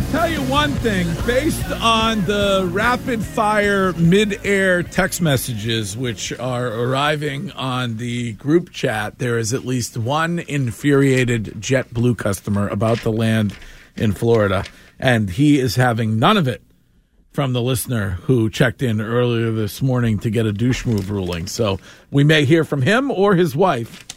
I'll tell you one thing. Based on the rapid fire mid air text messages which are arriving on the group chat, there is at least one infuriated JetBlue customer about the land in Florida, and he is having none of it from the listener who checked in earlier this morning to get a douche move ruling. So we may hear from him or his wife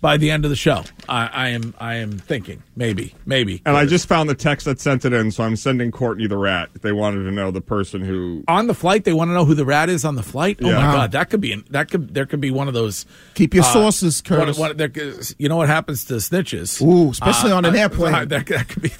by the end of the show. I, I am I am thinking maybe maybe. And I just found the text that sent it in, so I'm sending Courtney the rat. They wanted to know the person who on the flight. They want to know who the rat is on the flight. Oh Yeah. my god, that could be an, that could there could be one of those. Keep your uh, sources, What, Curtis. what, there, you know what happens to snitches? Ooh, especially on an airplane. uh, that, that could be.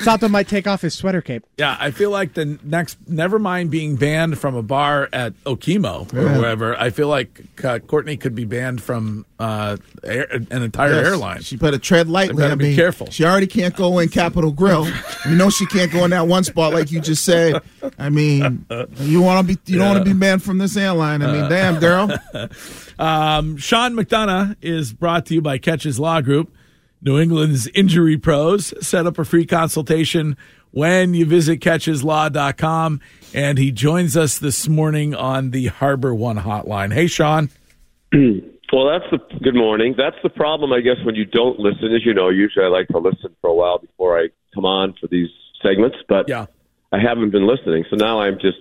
Santo might take off his sweater cape. Yeah, I feel like the next, never mind being banned from a bar at Okemo or Yeah. wherever. I feel like uh, Courtney could be banned from uh, air, an entire Yes. airline. She better tread lightly. better I be mean, careful. She already can't go in Capital Grille. you know she can't go in that one spot like you just said. I mean, you want to be you don't want to be banned from this airline. I mean, damn girl. Um, Sean McDonough is brought to you by Keches Law Group. New England's injury pros set up a free consultation when you visit kecheslaw.com. And he joins us this morning on the Harbor One hotline. Hey, Sean. Well, that's the good morning. That's the problem, I guess, when you don't listen. As you know, usually I like to listen for a while before I come on for these segments, but Yeah. I haven't been listening. So now I'm just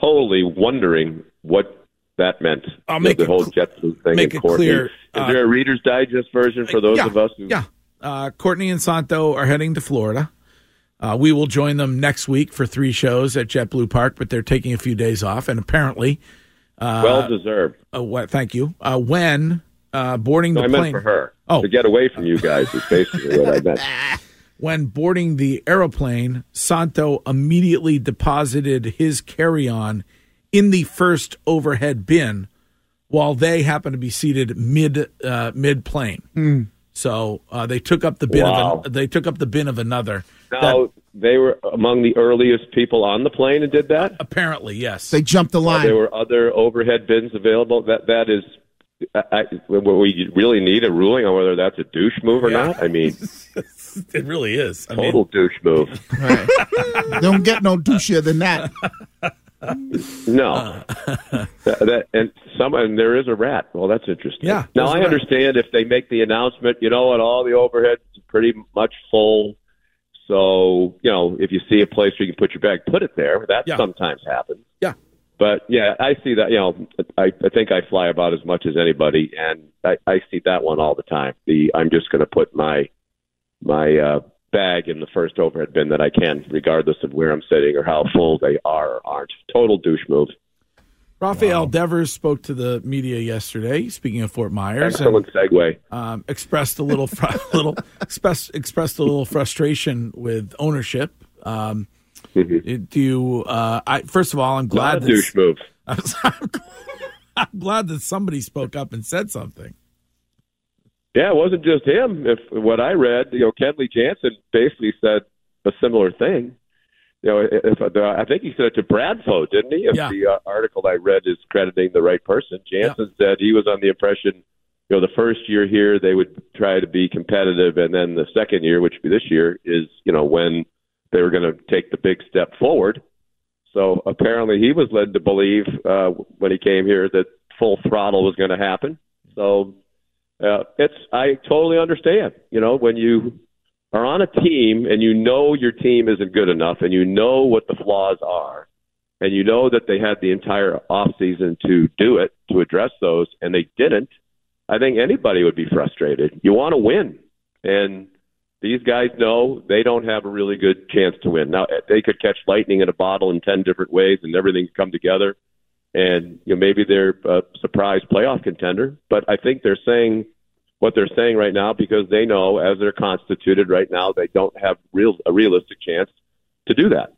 totally wondering what that meant. I'll make the it whole Jetblue thing. make in it Courtney. clear, Is uh, there a Reader's Digest version for those yeah, of us who Yeah. Uh, Courtney and Santo are heading to Florida. Uh, we will join them next week for three shows at JetBlue Park, but they're taking a few days off. And apparently, well deserved? uh, what, thank you. Uh, when uh, boarding No, the I meant plane, for her. Oh. To get away from you guys is basically what I meant. when boarding the aeroplane, Santo immediately deposited his carry on in the first overhead bin while they happened to be seated mid uh, mid plane. So uh, they took up the bin Wow. of an, they took up the bin of another. Now, That- they were among the earliest people on the plane and did that? apparently, yes. They jumped the line. there were other overhead bins available. That that is, I, I, we really need a ruling on whether that's a douche move or Yeah. not. I mean, it really is. I mean, total douche move. Right. don't get no douchier than that. No, that, that, and some and there is a rat. Well, that's interesting. Yeah, Now I understand if they make the announcement. You know and All the overheads are pretty much full. So you know, if you see a place where you can put your bag, put it there. That Yeah. sometimes happens. Yeah. But yeah, I see that. You know, I, I think I fly about as much as anybody, and I, I see that one all the time. The I'm just going to put my my uh, bag in the first overhead bin that I can, regardless of where I'm sitting or how full they are or aren't. Total douche move. Rafael Devers spoke to the media yesterday. Speaking of Fort Myers, and, Excellent segue. um, expressed a little fr- little express, expressed a little frustration with ownership. Um, Mhm. do you? Uh, I, first of all, I'm Not glad a that douche move. I'm, I'm glad that somebody spoke up and said something. Yeah, it wasn't just him. If what I read, you know, Kenley Jansen basically said a similar thing. You know, if I think he said it to Bradfo, didn't he? If Yeah. the uh, article I read is crediting the right person, Jansen said he was on the impression, you know, the first year here they would try to be competitive, and then the second year, which would be this year, is you know when they were going to take the big step forward. So apparently, he was led to believe uh, when he came here that full throttle was going to happen. So uh, it's I totally understand. You know, when you are on a team and you know your team isn't good enough, and you know what the flaws are, and you know that they had the entire off season to do it to address those, and they didn't. I think anybody would be frustrated. You want to win, and these guys know they don't have a really good chance to win. Now they could catch lightning in a bottle in ten different ways, and everything come together, and you know maybe they're a surprise playoff contender. But I think they're saying what they're saying right now because they know, as they're constituted right now, they don't have real a realistic chance to do that.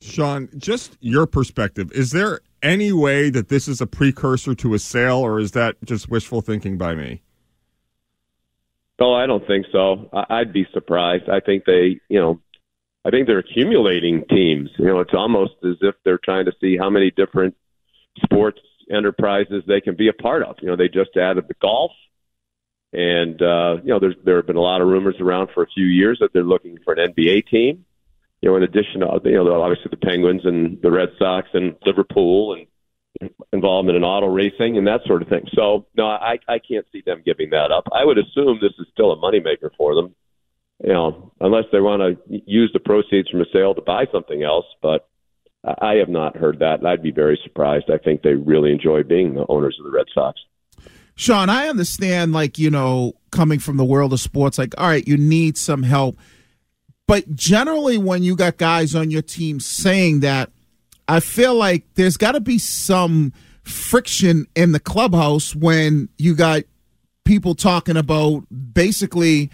Sean, just your perspective. Is there any way that this is a precursor to a sale, or is that just wishful thinking by me? Oh, I don't think so. I'd be surprised. I think they, you know, I think they're accumulating teams. You know, it's almost as if they're trying to see how many different sports enterprises they can be a part of. You know, they just added the golf, and uh, you know, there's there have been a lot of rumors around for a few years that they're looking for an NBA team you know, in addition to you know obviously the Penguins and the Red Sox and Liverpool and involvement in auto racing and that sort of thing. So no, I I can't see them giving that up. I would assume this is still a moneymaker for them, you know, unless they want to use the proceeds from a sale to buy something else. But I have not heard that. I'd be very surprised. I think they really enjoy being the owners of the Red Sox. Sean, I understand, like, you know, coming from the world of sports, like, all right, you need some help but generally, when you got guys on your team saying that, I feel like there's got to be some friction in the clubhouse when you got people talking about basically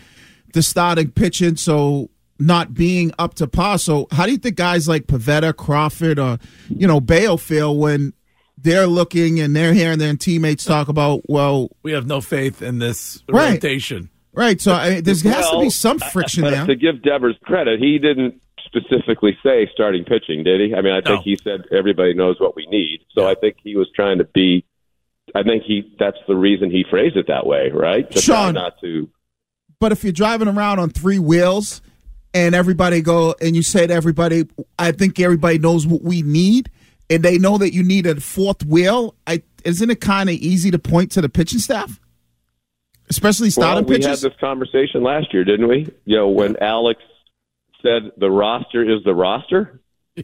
the starting pitching, so not being up to par. So, how do you think guys like Pivetta, Crawford, or you know Bello feel when they're looking and they're hearing their teammates talk about, well, we have no faith in this right. rotation. Right. So I, there has to be some friction there. To give Devers credit, he didn't specifically say starting pitching, did he? I mean, I think no. he said everybody knows what we need. So yeah. I think he was trying to be. I think he that's the reason he phrased it that way, right? To Sean, not to. But if you're driving around on three wheels and everybody go and you say to everybody, I think everybody knows what we need, and they know that you need a fourth wheel. I isn't it kind of easy to point to the pitching staff? especially starting well, we pitchers. We had this conversation last year, didn't we? You know, when Alex said the roster is the roster.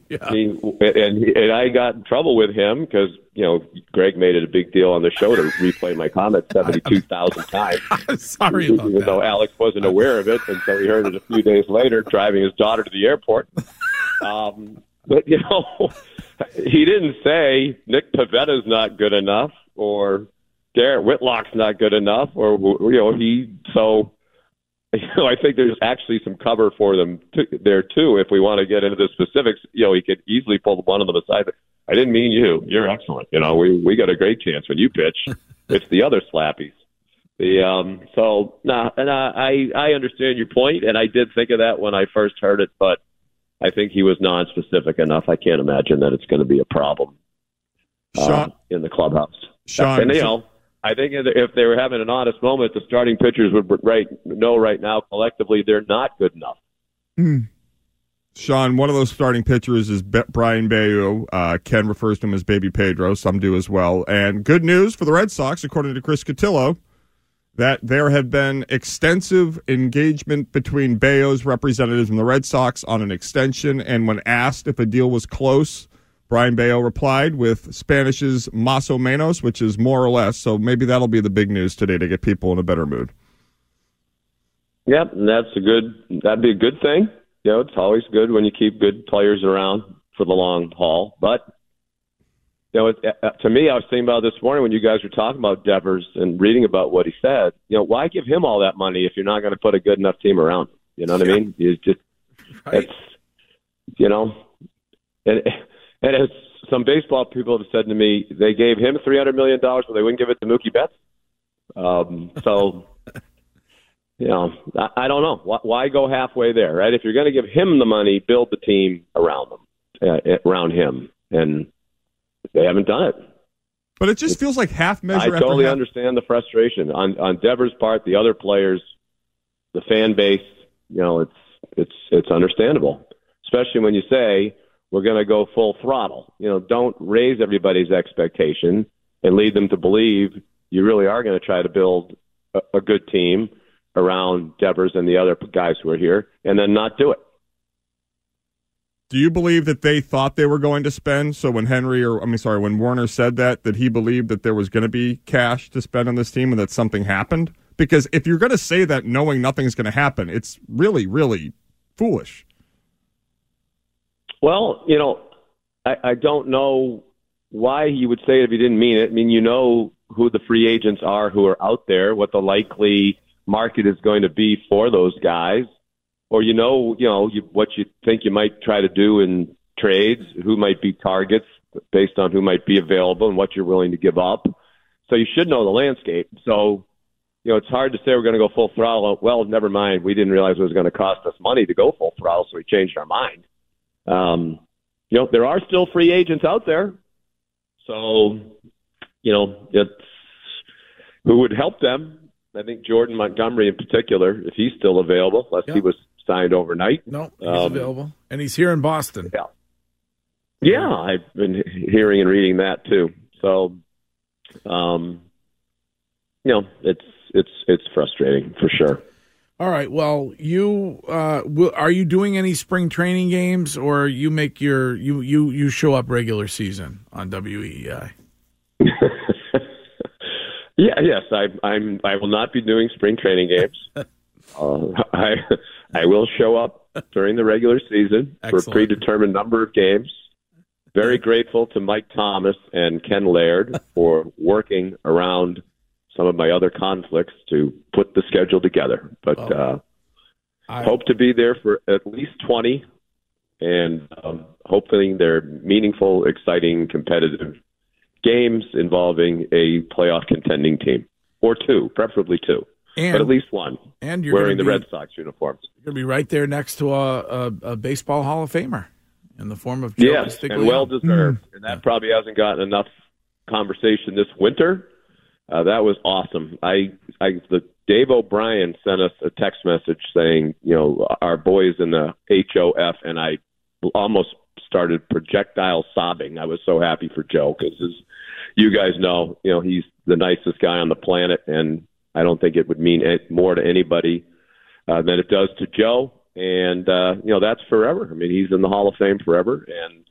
Yeah. He, and and I got in trouble with him because you know Greg made it a big deal on the show to replay my comment seventy two thousand times. I'm sorry about even that. though Alex wasn't aware of it until he heard it a few days later, driving his daughter to the airport. Um, but you know, he didn't say Nick Pivetta's not good enough or Garrett Whitlock's not good enough, or you know he. So, you know, I think there's actually some cover for them to, there too. If we want to get into the specifics, you know, he could easily pull the one of them aside. I didn't mean you. You're excellent. You know, we we got a great chance when you pitch. it's the other slappies. The um. So nah, and I I understand your point, and I did think of that when I first heard it, but I think he was non-specific enough. I can't imagine that it's going to be a problem uh, in the clubhouse. Sean, and, you know, I think if they were having an honest moment, the starting pitchers would right know right now collectively they're not good enough. Mm. Sean, one of those starting pitchers is Brayan Bello. Uh, Ken refers to him as Baby Pedro. Some do as well. And good news for the Red Sox, according to Chris Cotillo, that there have been extensive engagement between Bello's representatives and the Red Sox on an extension. And when asked if a deal was close, Brayan Bello replied with Spanish's más o menos, which is more or less. So maybe that'll be the big news today to get people in a better mood. Yep, and that's a good. That'd be a good thing. You know, it's always good when you keep good players around for the long haul. But you know, it, uh, to me, I was thinking about this morning when you guys were talking about Devers and reading about what he said. You know, why give him all that money if you're not going to put a good enough team around him? You know what yeah. I mean? You just right. it's you know, and and as some baseball people have said to me, they gave him three hundred million dollars, but they wouldn't give it to Mookie Betts. Um, so, you know, I, I don't know why, why go halfway there, right? If you're going to give him the money, build the team around them, uh, around him, and they haven't done it. But it just feels like half measure. I totally half- understand the frustration on on Devers' part, the other players, the fan base. You know, it's it's it's understandable, especially when you say we're going to go full throttle. You know, don't raise everybody's expectation and lead them to believe you really are going to try to build a, a good team around Devers and the other guys who are here, and then not do it. Do you believe that they thought they were going to spend? So when Henry, or I mean, sorry, when Werner said that, that he believed that there was going to be cash to spend on this team and that something happened? Because if you're going to say that knowing nothing's going to happen, it's really, really foolish. Well, you know, I, I don't know why he would say it if he didn't mean it. I mean, you know who the free agents are who are out there, what the likely market is going to be for those guys or you know, you know, you, what you think you might try to do in trades, who might be targets based on who might be available and what you're willing to give up. So you should know the landscape. So, you know, it's hard to say we're going to go full throttle. Well, never mind. We didn't realize it was going to cost us money to go full throttle, so we changed our mind. Um, you know, there are still free agents out there. So, you know, it's who would help them. I think Jordan Montgomery in particular, if he's still available, unless he was signed overnight. No, he's um, available, and he's here in Boston. Yeah, yeah, I've been hearing and reading that too. So, um, you know, it's it's it's frustrating for sure. All right. Well, you uh, will, are you doing any spring training games, or you make your you you you show up regular season on WEEI? yeah. Yes. I, I'm. I will not be doing spring training games. uh, I I will show up during the regular season for a predetermined number of games. Very grateful to Mike Thomas and Ken Laird for working around some of my other conflicts to put the schedule together. But oh. uh, I hope to be there for at least 20 and um, hopefully they're meaningful, exciting, competitive games involving a playoff contending team or two, preferably two. And, but at least one. And you're wearing the Red Sox uniforms. You're going to be right there next to a, a, a, baseball Hall of Famer in the form of Joe yes, and well deserved. Mm. And that probably hasn't gotten enough conversation this winter. Uh, that was awesome. I, I, the Dave O'Brien sent us a text message saying, you know, our boys in the HOF, and I almost started projectile sobbing. I was so happy for Joe because, as you guys know, you know, he's the nicest guy on the planet, and I don't think it would mean more to anybody uh, than it does to Joe. And uh, you know that's forever. I mean, he's in the Hall of Fame forever, and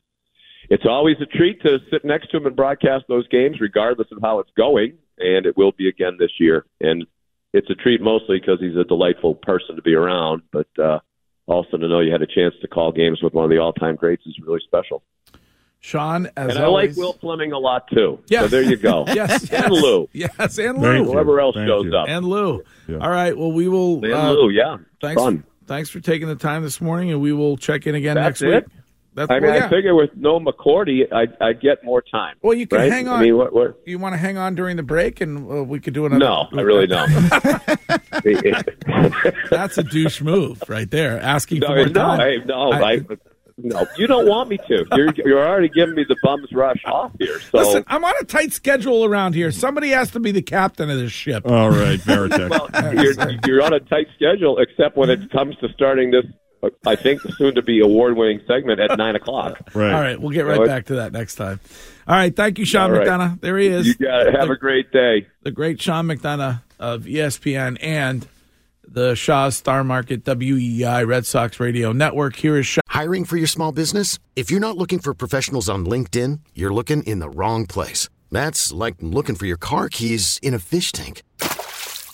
it's always a treat to sit next to him and broadcast those games, regardless of how it's going. And it will be again this year. And it's a treat mostly because he's a delightful person to be around, but uh, also to know you had a chance to call games with one of the all-time greats is really special. Sean, as and I always, like Will Fleming a lot too. Yes. So there you go. yes, yes, and Lou. Yes, and Lou. Whoever else Thank shows you. up. And Lou. Yeah. All right. Well, we will. And uh, Lou, yeah. Thanks. Fun. Thanks for taking the time this morning, and we will check in again That's next it? week. That's, I mean, well, yeah. I figure with no McCourty, I I get more time. Well, you can right? hang on. I mean, what, what? You want to hang on during the break, and uh, we could do another. No, I really don't. That's a douche move right there. Asking no, for more no, time. I, no, I, I no, you don't want me to. You're you're already giving me the bums rush off here. So Listen, I'm on a tight schedule around here. Somebody has to be the captain of this ship. All right, Varitek. well, you're, you're on a tight schedule, except when it comes to starting this. I think soon to be award winning segment at nine o'clock. Right. All right, we'll get right so back to that next time. All right, thank you, Sean right. McDonough. There he is. You got it. Have the, a great day. The great Sean McDonough of ESPN and the Shaw's Star Market WEEI Red Sox Radio Network. Here is Shaw. Hiring for your small business? If you're not looking for professionals on LinkedIn, you're looking in the wrong place. That's like looking for your car keys in a fish tank.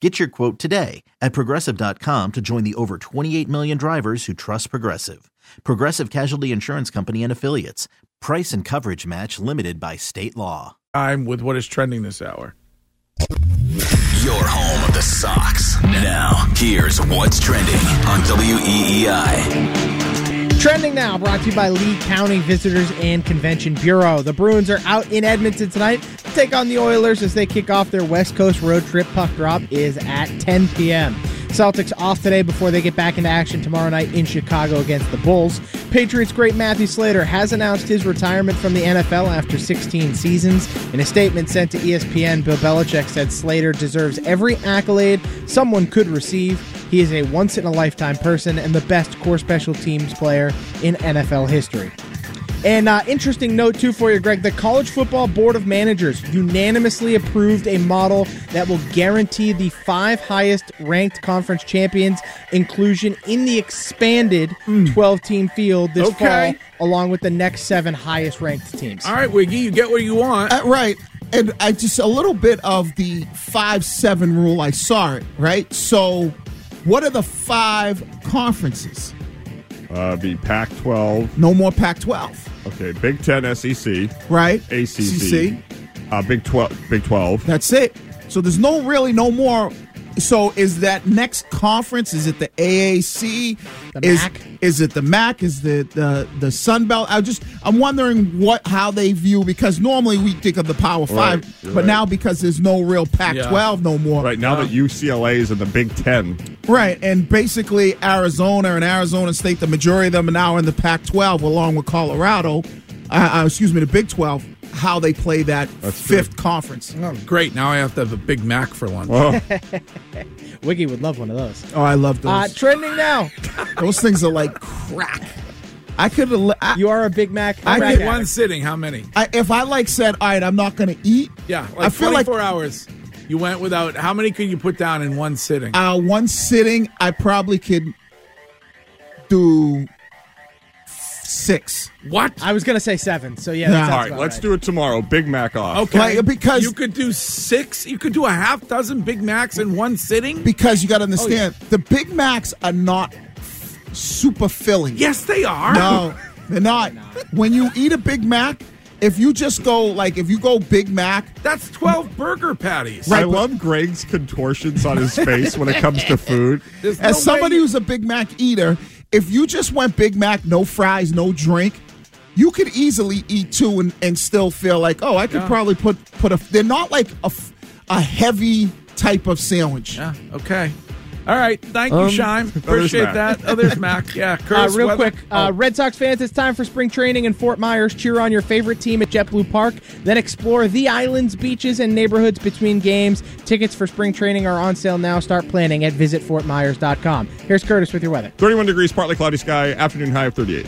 Get your quote today at progressive.com to join the over 28 million drivers who trust Progressive. Progressive Casualty Insurance Company and Affiliates. Price and coverage match limited by state law. I'm with what is trending this hour. Your home of the Sox. Now, here's what's trending on E WEEI. Trending now, brought to you by Lee County Visitors and Convention Bureau. The Bruins are out in Edmonton tonight to take on the Oilers as they kick off their West Coast road trip. Puck drop is at 10 p.m. Celtics off today before they get back into action tomorrow night in Chicago against the Bulls. Patriots great Matthew Slater has announced his retirement from the NFL after 16 seasons. In a statement sent to ESPN, Bill Belichick said Slater deserves every accolade someone could receive. He is a once in a lifetime person and the best core special teams player in NFL history. And uh, interesting note too for you, Greg. The College Football Board of Managers unanimously approved a model that will guarantee the five highest ranked conference champions inclusion in the expanded 12 team field this Okay. fall, along with the next seven highest ranked teams. All right, Wiggy, you get what you want. Uh, right. And I just a little bit of the five seven rule. I saw it right. So, what are the five conferences? Uh, be Pac 12. No more Pac-12, Okay, Big Ten, SEC, right? ACC, CC. uh, Big 12. Big 12. That's it. So there's no really no more. So is that next conference? Is it the AAC? The is, MAC? Is it the MAC? Is the the the Sun Belt? I just I'm wondering what how they view because normally we think of the Power Right, Five, you're but right. now because there's no real Pac-12 no more. Right now that UCLA is in the Big Ten. Right, and basically Arizona and Arizona State, the majority of them are now in the Pac-12, along with Colorado. Uh, uh, excuse me, the Big 12. How they play that That's fifth true. conference? Oh, great. Now I have to have a Big Mac for lunch. Oh, Wiggy would love one of those. Oh, I love those. Uh, trending now. those things are like crack. I could have. You are a Big Mac. I crack did In addict. one sitting, how many? I, if I like said, all right, I'm not going to eat. Yeah, like I feel like four hours. You went without. How many could you put down in one sitting? uh, one sitting, I probably could do six. what? I was gonna say seven. So yeah. Yeah. that sounds all right, let's right. do it tomorrow. Big Mac off. Okay, Like, because- you could do six. You could do a half dozen Big Macs in one sitting. Because you got to oh, understand, the Big Macs are not super filling. Yes, they are. No, they're not. When you eat a Big Mac, if you just go like if you go Big Mac, that's 12 burger patties. Right, I love Greg's contortions on his face when it comes to food. There's as no somebody way- who's a Big Mac eater, if you just went Big Mac, no fries, no drink, you could easily eat two and, and still feel like, oh, I could Yeah. probably put put a. They're not like a, a heavy type of sandwich. Yeah. Okay. All right. Thank you, Um, Shime. Appreciate Mac. that. Others Mac. Yeah. Uh, Curtis, real weather- quick, uh, Oh, Red Sox fans, it's time for spring training in Fort Myers. Cheer on your favorite team at JetBlue Park, then explore the islands, beaches, and neighborhoods between games. Tickets for spring training are on sale now. Start planning at visitfortmyers.com. Here's Curtis with your weather. 31 degrees, partly cloudy sky, afternoon high of 38.